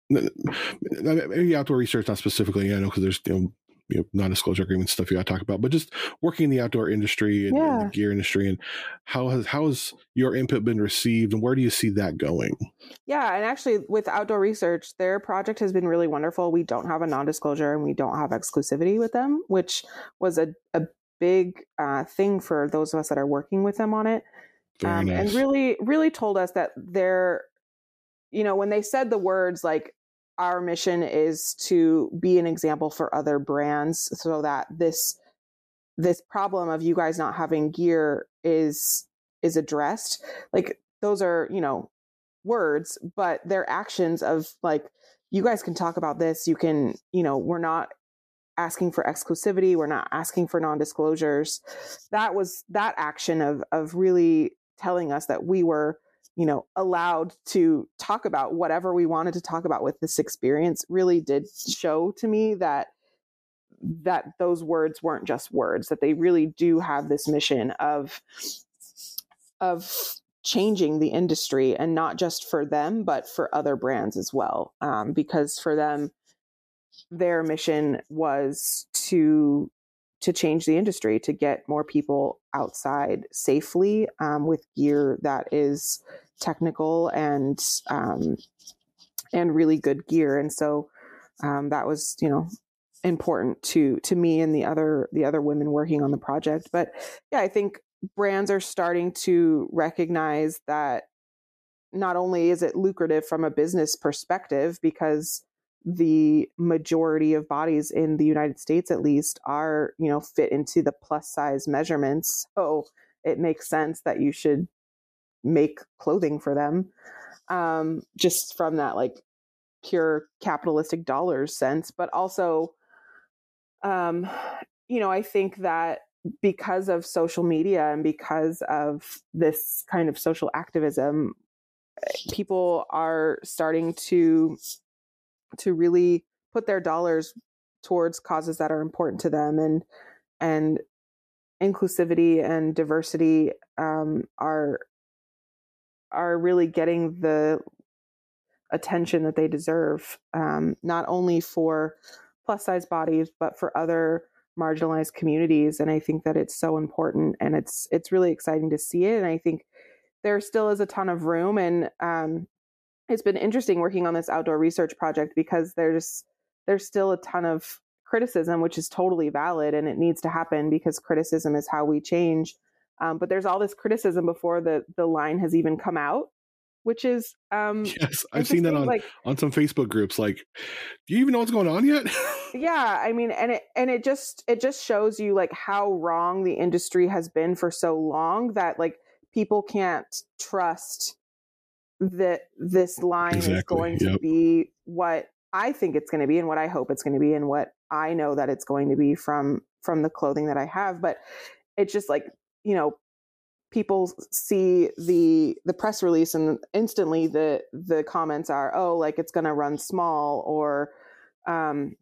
S1: maybe outdoor research, not specifically? I know because there's you know, you know non-disclosure agreements stuff you got to talk about, but just working in the outdoor industry and, and the gear industry, and how has how has your input been received, and where do you see that going?
S3: Yeah, and actually, with outdoor research, their project has been really wonderful. We don't have a non-disclosure and we don't have exclusivity with them, which was a a big uh, thing for those of us that are working with them on it. Um,
S1: nice.
S3: and really really told us that they're you know when they said the words like our mission is to be an example for other brands so that this this problem of you guys not having gear is is addressed. Like those are you know words but their actions of like you guys can talk about this. You can you know we're not asking for exclusivity. We're not asking for non-disclosures. That was that action of of really telling us that we were you know allowed to talk about whatever we wanted to talk about with this experience really did show to me that that those words weren't just words that they really do have this mission of of changing the industry and not just for them but for other brands as well um, because for them their mission was to to change the industry to get more people outside safely um, with gear that is technical and um, and really good gear and so um, that was you know important to to me and the other the other women working on the project but yeah i think brands are starting to recognize that not only is it lucrative from a business perspective because the majority of bodies in the United States at least are, you know, fit into the plus size measurements. So it makes sense that you should make clothing for them. Um, just from that like pure capitalistic dollars sense, but also um, you know, I think that because of social media and because of this kind of social activism, people are starting to to really put their dollars towards causes that are important to them and and inclusivity and diversity um, are are really getting the attention that they deserve um, not only for plus size bodies but for other marginalized communities and i think that it's so important and it's it's really exciting to see it and i think there still is a ton of room and um, it's been interesting working on this outdoor research project because there's there's still a ton of criticism which is totally valid and it needs to happen because criticism is how we change um, but there's all this criticism before the the line has even come out which is um
S1: yes, I've seen that on
S3: like
S1: on some Facebook groups. Like, do you even know what's going on yet?
S3: yeah i mean and it and it just it just shows you like how wrong the industry has been for so long that like people can't trust that this line is
S1: Exactly,
S3: going to be what i think it's going to be and what i hope it's going to be and what i know that it's going to be from from the clothing that i have but it's just like you know people see the the press release and instantly the the comments are oh like it's going to run small or um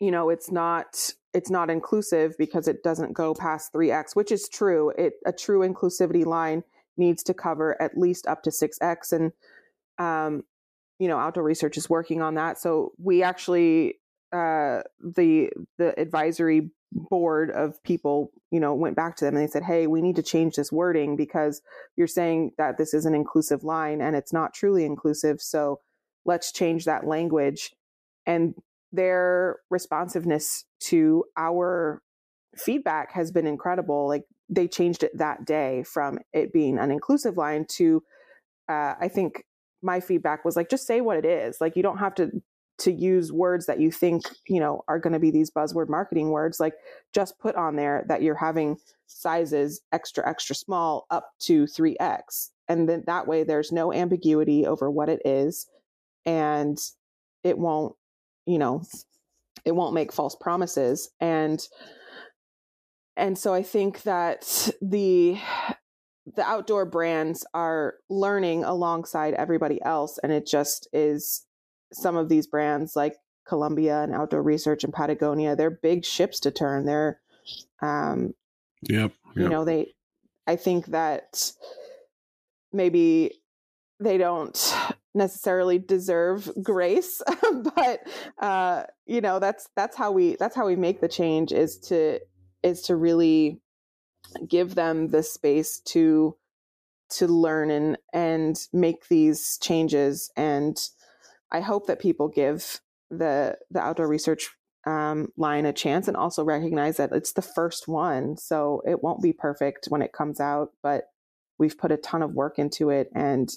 S3: you know it's not it's not inclusive because it doesn't go past 3x which is true. It a true inclusivity line needs to cover at least up to 6x and um you know outdoor research is working on that. So we actually uh the the advisory board of people you know went back to them and they said hey we need to change this wording because you're saying that this is an inclusive line and it's not truly inclusive so let's change that language. And their responsiveness to our feedback has been incredible like they changed it that day from it being an inclusive line to uh, i think my feedback was like just say what it is like you don't have to to use words that you think you know are going to be these buzzword marketing words like just put on there that you're having sizes extra extra small up to 3x and then that way there's no ambiguity over what it is and it won't you know it won't make false promises. And and so i think that the the outdoor brands are learning alongside everybody else and it just is some of these brands like columbia and outdoor research and patagonia they're big ships to turn they're um
S1: Yep.
S3: you know they i think that maybe they don't necessarily deserve grace but uh you know that's that's how we that's how we make the change is to is to really give them the space to to learn and and make these changes and i hope that people give the the outdoor research um, line a chance and also recognize that it's the first one so it won't be perfect when it comes out but we've put a ton of work into it and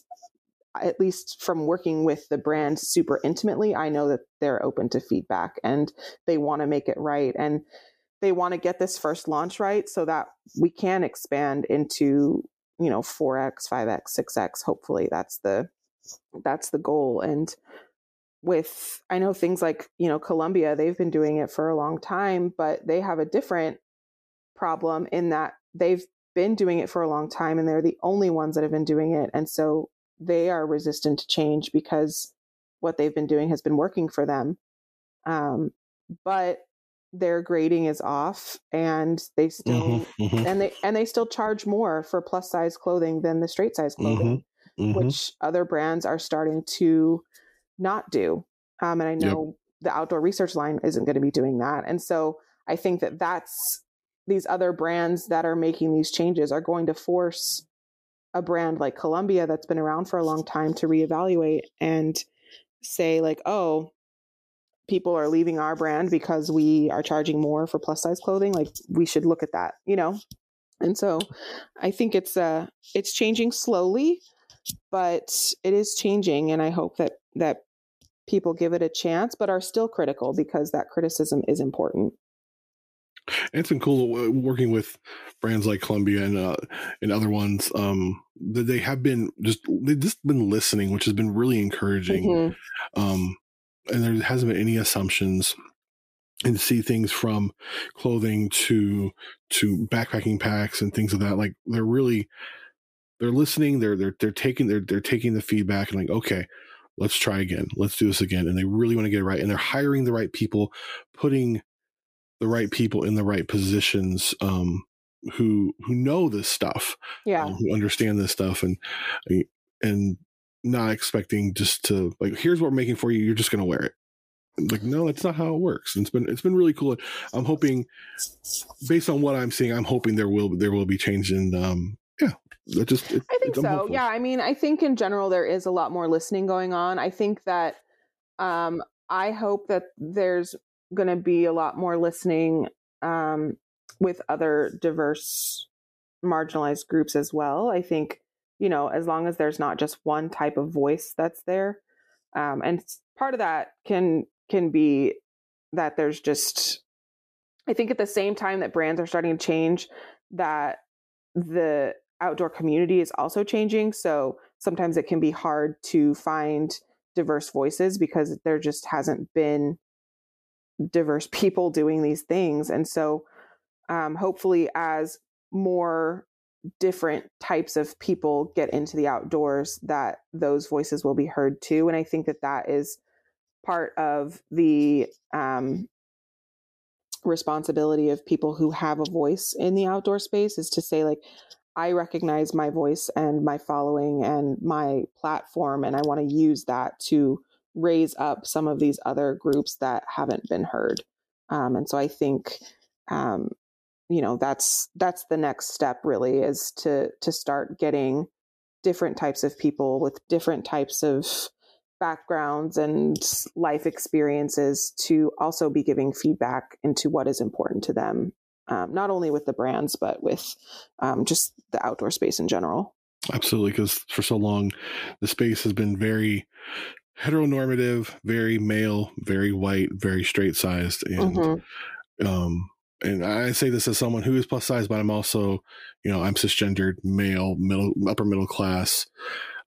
S3: at least from working with the brand super intimately i know that they're open to feedback and they want to make it right and they want to get this first launch right so that we can expand into you know 4x 5x 6x hopefully that's the that's the goal and with i know things like you know columbia they've been doing it for a long time but they have a different problem in that they've been doing it for a long time and they're the only ones that have been doing it and so they are resistant to change because what they've been doing has been working for them um, but their grading is off and they still
S1: Mhm, mhm,
S3: and they and they still charge more for plus size clothing than the straight size clothing
S1: mhm.
S3: which other brands are starting to not do. Um, and I
S1: Yep.
S3: know the outdoor research line isn't going to be doing that. And so I think that that's these other brands that are making these changes are going to force a brand like Columbia that's been around for a long time to reevaluate and say like, oh, people are leaving our brand because we are charging more for plus size clothing. Like we should look at that, you know? And so I think it's uh it's changing slowly, but it is changing and I hope that that people give it a chance but are still critical because that criticism is important.
S1: It's been cool uh, working with brands like Columbia and uh, and other ones. Um, that they have been just they've just been listening, which has been really encouraging.
S3: Mhm.
S1: Um, and there hasn't been any assumptions. And see things from clothing to to backpacking packs and things of that, like they're really they're listening. They're they're they're taking they're they're taking the feedback and like okay, let's try again. Let's do this again. And they really want to get it right. And they're hiring the right people, putting the right people in the right positions um, who who know this stuff,
S3: Yeah.
S1: um, who understand this stuff, and and not expecting just to like here's what we're making for you. You're just going to wear it. Like no, that's not how it works. And it's been it's been really cool. I'm hoping, based on what I'm seeing, I'm hoping there will there will be change. in um, that just it,
S3: I think so. Yeah, I mean, I think in general there is a lot more listening going on. I think that um, I hope that there's going to be a lot more listening um, with other diverse, marginalized groups as well. I think you know, as long as there's not just one type of voice that's there, um, and part of that can can be that there's just. I think at the same time that brands are starting to change, that the outdoor community is also changing. So sometimes it can be hard to find diverse voices because there just hasn't been diverse people doing these things. And so um, hopefully, as more different types of people get into the outdoors, that those voices will be heard too. And I think that that is part of the um, responsibility of people who have a voice in the outdoor space is to say like i recognize my voice and my following and my platform and i want to use that to raise up some of these other groups that haven't been heard. Um, and so i think um, you know that's that's the next step really is to to start getting different types of people with different types of backgrounds and life experiences to also be giving feedback into what is important to them, um, not only with the brands, but with um, just the outdoor space in general.
S1: Absolutely, because for so long, the space has been very heteronormative, very male, very white, very straight sized, and
S3: Mhm.
S1: um, and I say this as someone who is plus size, but I'm also, you know, I'm cisgendered, male, middle, upper middle class.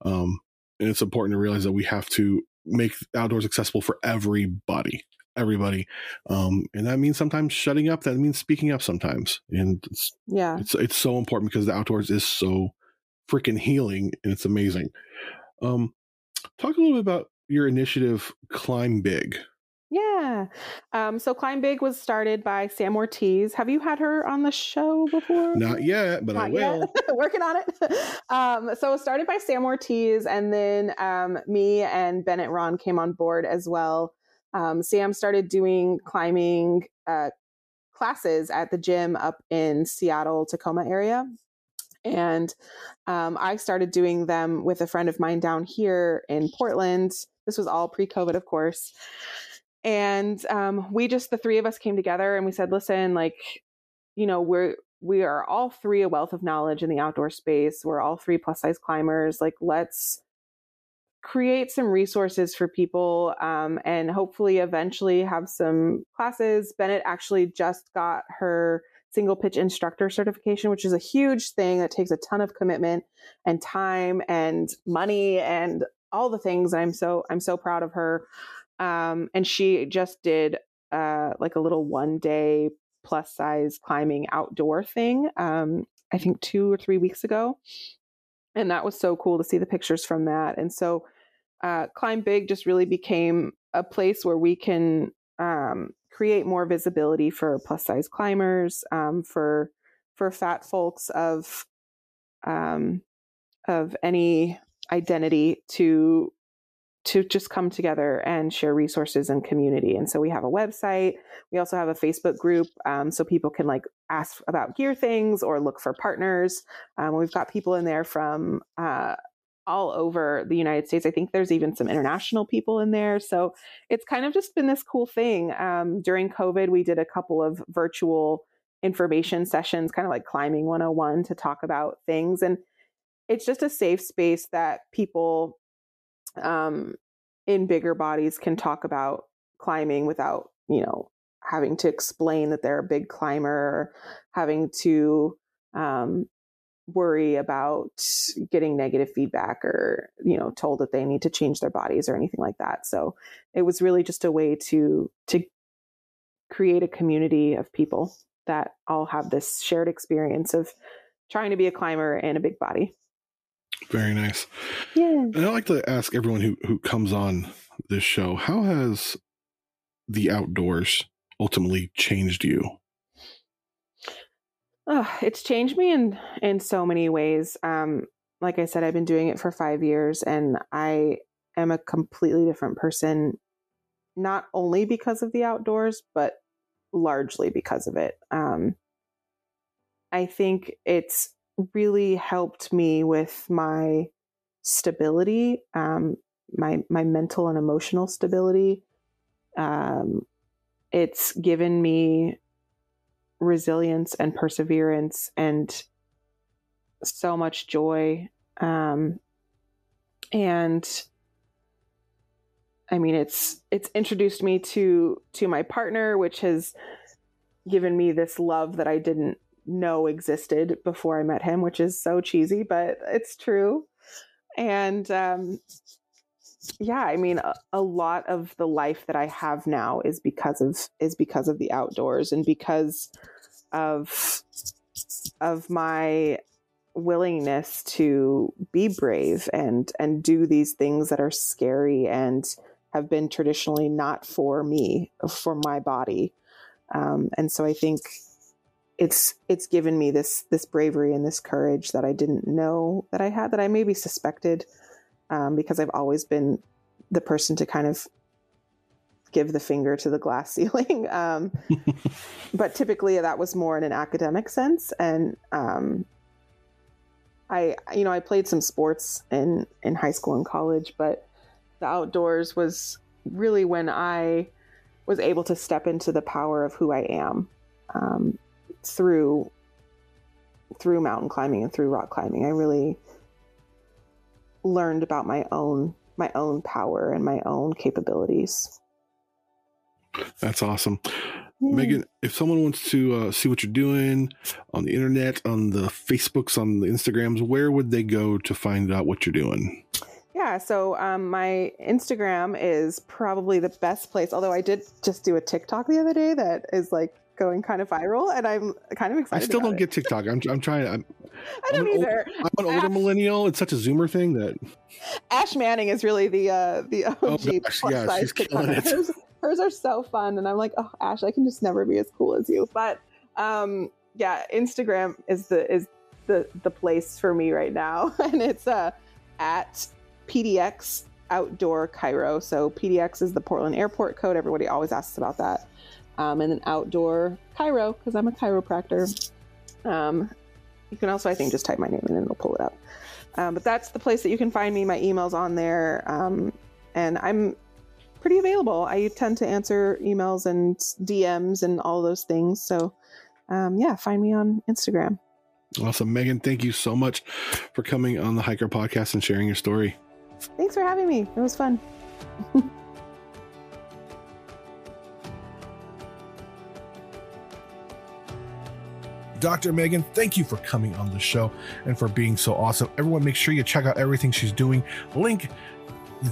S1: Um, and it's important to realize that we have to make outdoors accessible for everybody, everybody. Um, and that means sometimes shutting up. That means speaking up sometimes, and it's
S3: Yeah.
S1: it's it's so important because the outdoors is so freaking healing and it's amazing. Um, talk a little bit about your initiative, Climb Big.
S3: Yeah. Um, so Climb Big was started by Sam Ortiz. Have you had her on the show before?
S1: Not yet, but I
S3: Not yet.
S1: will.
S3: Working on it. Um, so it was started by Sam Ortiz, and then um, me and Bennett Ron came on board as well. Um, Sam started doing climbing uh, classes at the gym up in Seattle, Tacoma area. And um, I started doing them with a friend of mine down here in Portland. This was all pre COVID, of course. And um, we just, the three of us came together and we said, listen, like, you know, we're, we are all three a wealth of knowledge in the outdoor space. We're all three plus size climbers. Like, let's create some resources for people um, and hopefully eventually have some classes. Bennett actually just got her single pitch instructor certification, which is a huge thing that takes a ton of commitment and time and money and all the things. I'm so I'm so proud of her. Um, and she just did uh, like a little one day plus size climbing outdoor thing. Um, I think two or three weeks ago, and that was so cool to see the pictures from that. And so, uh, Climb Big just really became a place where we can um, create more visibility for plus size climbers, um, for for fat folks of um, of any identity to to just come together and share resources and community. And so we have a website. We also have a Facebook group, um, so people can like ask about gear things or look for partners. Um, we've got people in there from uh, all over the United States. I think there's even some international people in there. So it's kind of just been this cool thing. Um, during COVID, we did a couple of virtual information sessions, kind of like climbing 101 to talk about things. And it's just a safe space that people um, in bigger bodies can talk about climbing without, you know, having to explain that they're a big climber having to um, worry about getting negative feedback or, you know, told that they need to change their bodies or anything like that. So it was really just a way to, to create a community of people that all have this shared experience of trying to be a climber in a big body.
S1: Very nice.
S3: Yeah.
S1: And I like to ask everyone who who comes on this show, how has the outdoors ultimately changed you?
S3: Oh, it's changed me in in so many ways. Um, like I said, I've been doing it for five years, and I am a completely different person. Not only because of the outdoors, but largely because of it. Um, I think it's really helped me with my stability, um, my my mental and emotional stability. Um, it's given me resilience and perseverance and so much joy. Um, and I mean, it's it's introduced me to to my partner, which has given me this love that I didn't know existed before I met him, which is so cheesy, but it's true. And um, yeah, I mean, a, a lot of the life that I have now is because of is because of the outdoors and because of of my willingness to be brave and and do these things that are scary and have been traditionally not for me for my body um, and so i think it's it's given me this this bravery and this courage that i didn't know that i had that i maybe suspected um, because i've always been the person to kind of give the finger to the glass ceiling um, but typically that was more in an academic sense. And um, I you know I played some sports in in high school and college, but the outdoors was really when I was able to step into the power of who I am um, through through mountain climbing and through rock climbing. I really learned about my own my own power and my own capabilities.
S1: That's awesome.
S3: Yeah.
S1: Megan, if someone wants to uh, see what you're doing on the internet, on the Facebooks, on the Instagrams, where would they go to find out what you're doing?
S3: Yeah, so um, my Instagram is probably the best place. Although I did just do a TikTok the other day that is like going kind of viral, and I'm kind of excited.
S1: I
S3: still
S1: don't
S3: it.
S1: get TikTok. I'm, I'm trying. I'm,
S3: I don't
S1: I'm an old-
S3: either.
S1: I'm an older
S3: Ash-
S1: millennial. It's such a Zoomer thing that
S3: Ash Manning is really the uh, the OG
S1: Oh, gosh,
S3: plus
S1: yeah,
S3: size TikToker. Hers, hers are so fun, and I'm like, oh, Ash, I can just never be as cool as you. But um, yeah, Instagram is the is the the place for me right now, and it's uh at PDX Outdoor Chiro. So PDX is the Portland Airport code. Everybody always asks about that. Um, and an Outdoor Chiro because I'm a chiropractor. Um, you can also, I think, just type my name in and it'll pull it up. Um, but that's the place that you can find me. My email's on there. Um, and I'm pretty available. I tend to answer emails and DMs and all those things. So, um, yeah, find me on Instagram.
S1: awesome. Megan, thank you so much for coming on the Hiker Podcast and sharing your story.
S3: Thanks for having me. It was fun.
S1: Dr. Megan, thank you for coming on the show and for being so awesome. Everyone, make sure you check out everything she's doing. Link.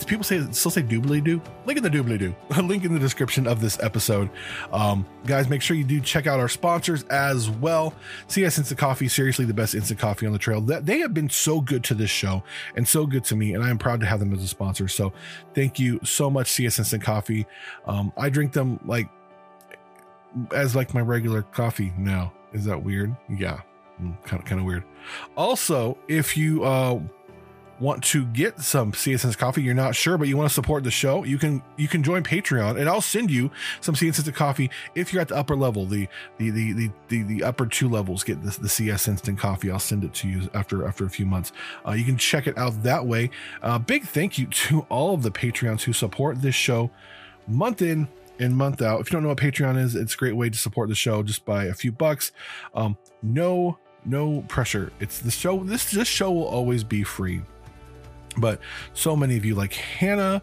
S1: People say still say doobly doo. Link in the doobly doo. Link in the description of this episode. Um, guys, make sure you do check out our sponsors as well. CS Instant Coffee, seriously the best instant coffee on the trail. That they have been so good to this show and so good to me, and I am proud to have them as a sponsor. So thank you so much, CS Instant Coffee. Um, I drink them like as like my regular coffee now. Is that weird? Yeah, kind of kind of weird. Also, if you uh, want to get some CSN's coffee, you're not sure, but you want to support the show, you can you can join Patreon, and I'll send you some CSN's coffee if you're at the upper level. The the the the the, the upper two levels get the, the CS Instant coffee. I'll send it to you after after a few months. Uh, you can check it out that way. Uh, big thank you to all of the Patreons who support this show month in and month out. If you don't know what Patreon is, it's a great way to support the show just by a few bucks. Um, no, no pressure. It's the show. This this show will always be free, but so many of you like Hannah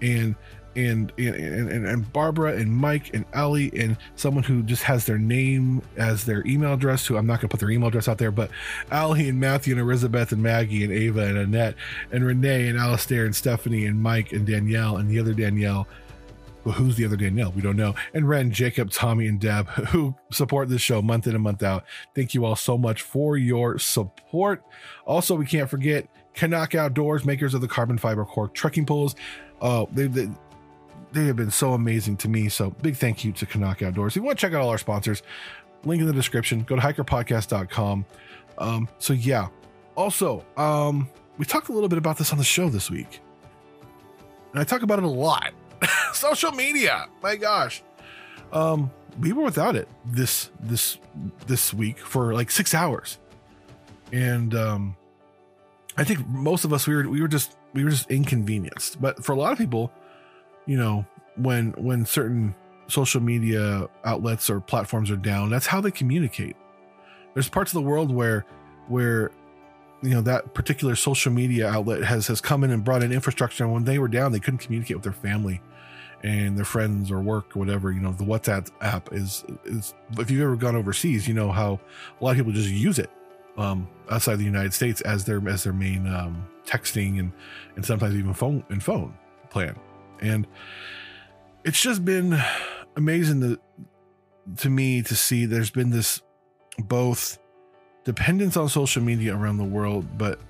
S1: and and and, and, and Barbara and Mike and Ali and someone who just has their name as their email address. Who I'm not to put their email address out there, but Ali and Matthew and Elizabeth and Maggie and Ava and Annette and Renee and Alistair and Stephanie and Mike and Danielle and the other Danielle well, who's the other Danielle? We don't know. And Ren, Jacob, Tommy, and Deb, who support this show month in and month out. Thank you all so much for your support. Also, we can't forget CNOC Outdoors, makers of the carbon fiber cork trekking poles. Uh, they, they, they have been so amazing to me. So big thank you to CNOC Outdoors. If you want to check out all our sponsors, link in the description. Go to hikerpodcast.com. Um, so yeah. Also, um, we talked a little bit about this on the show this week. And I talk about it a lot social media. My gosh. Um we were without it this this this week for like six hours. And um i think most of us we were we were just we were just inconvenienced. But for a lot of people you know when when certain social media outlets or platforms are down that's how they communicate. There's parts of the world where where you know that particular social media outlet has has come in and brought in infrastructure and when they were down they couldn't communicate with their family and their friends or work or whatever you know the whatsapp app is is if you've ever gone overseas you know how a lot of people just use it um outside the united states as their as their main um texting and and sometimes even phone and phone plan. And it's just been amazing to to me to see there's been this both dependence on social media around the world but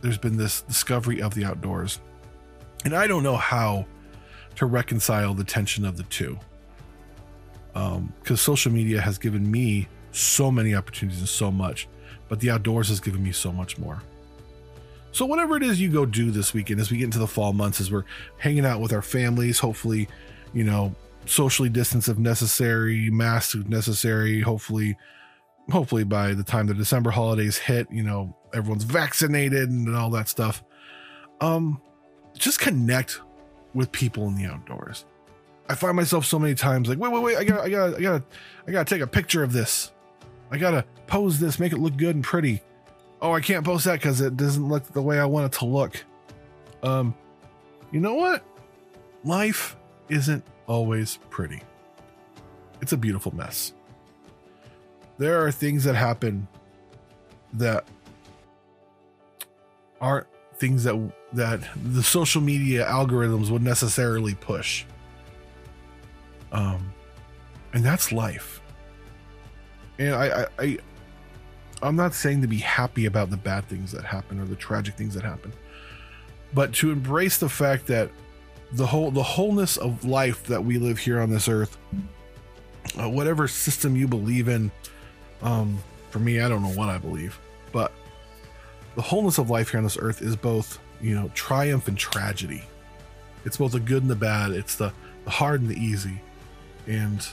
S1: there's been this discovery of the outdoors. And i don't know how to reconcile the tension of the two. Um, because social media has given me so many opportunities and so much, but the outdoors has given me so much more. So whatever it is you go do this weekend, as we get into the fall months, as we're hanging out with our families, hopefully, you know, socially distance if necessary, mask if necessary, hopefully, hopefully by the time the December holidays hit, you know, everyone's vaccinated and all that stuff. Um, just connect with people in the outdoors. I find myself so many times like, wait, wait, wait, I gotta, I gotta, I gotta, I gotta take a picture of this. I gotta pose this, make it look good and pretty. Oh, I can't post that because it doesn't look the way I want it to look. Um, you know what? Life isn't always pretty. It's a beautiful mess. There are things that happen that aren't things that that the social media algorithms would necessarily push. Um and that's life. And I, I, I I'm not saying to be happy about the bad things that happen or the tragic things that happen, but to embrace the fact that the whole the wholeness of life that we live here on this earth, uh, whatever system you believe in, um, for me, I don't know what I believe, but the wholeness of life here on this earth is both you know triumph and tragedy. It's both the good and the bad. It's the the hard and the easy, and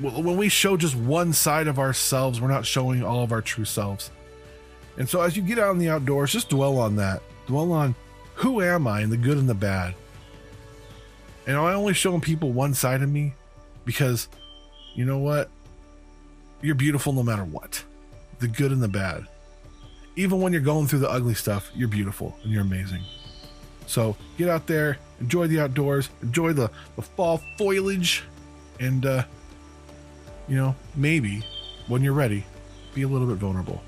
S1: when we show just one side of ourselves, we're not showing all of our true selves. And so, as you get out in the outdoors, just dwell on that. Dwell on who am I in the good and the bad. And I only showing people one side of me because you know what? You're beautiful no matter what, the good and the bad. Even when you're going through the ugly stuff, you're beautiful and you're amazing. So get out there, enjoy the outdoors, enjoy the, the fall foliage, and uh, you know, maybe when you're ready, be a little bit vulnerable.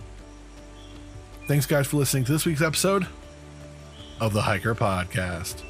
S1: Thanks, guys, for listening to this week's episode of the Hiker Podcast.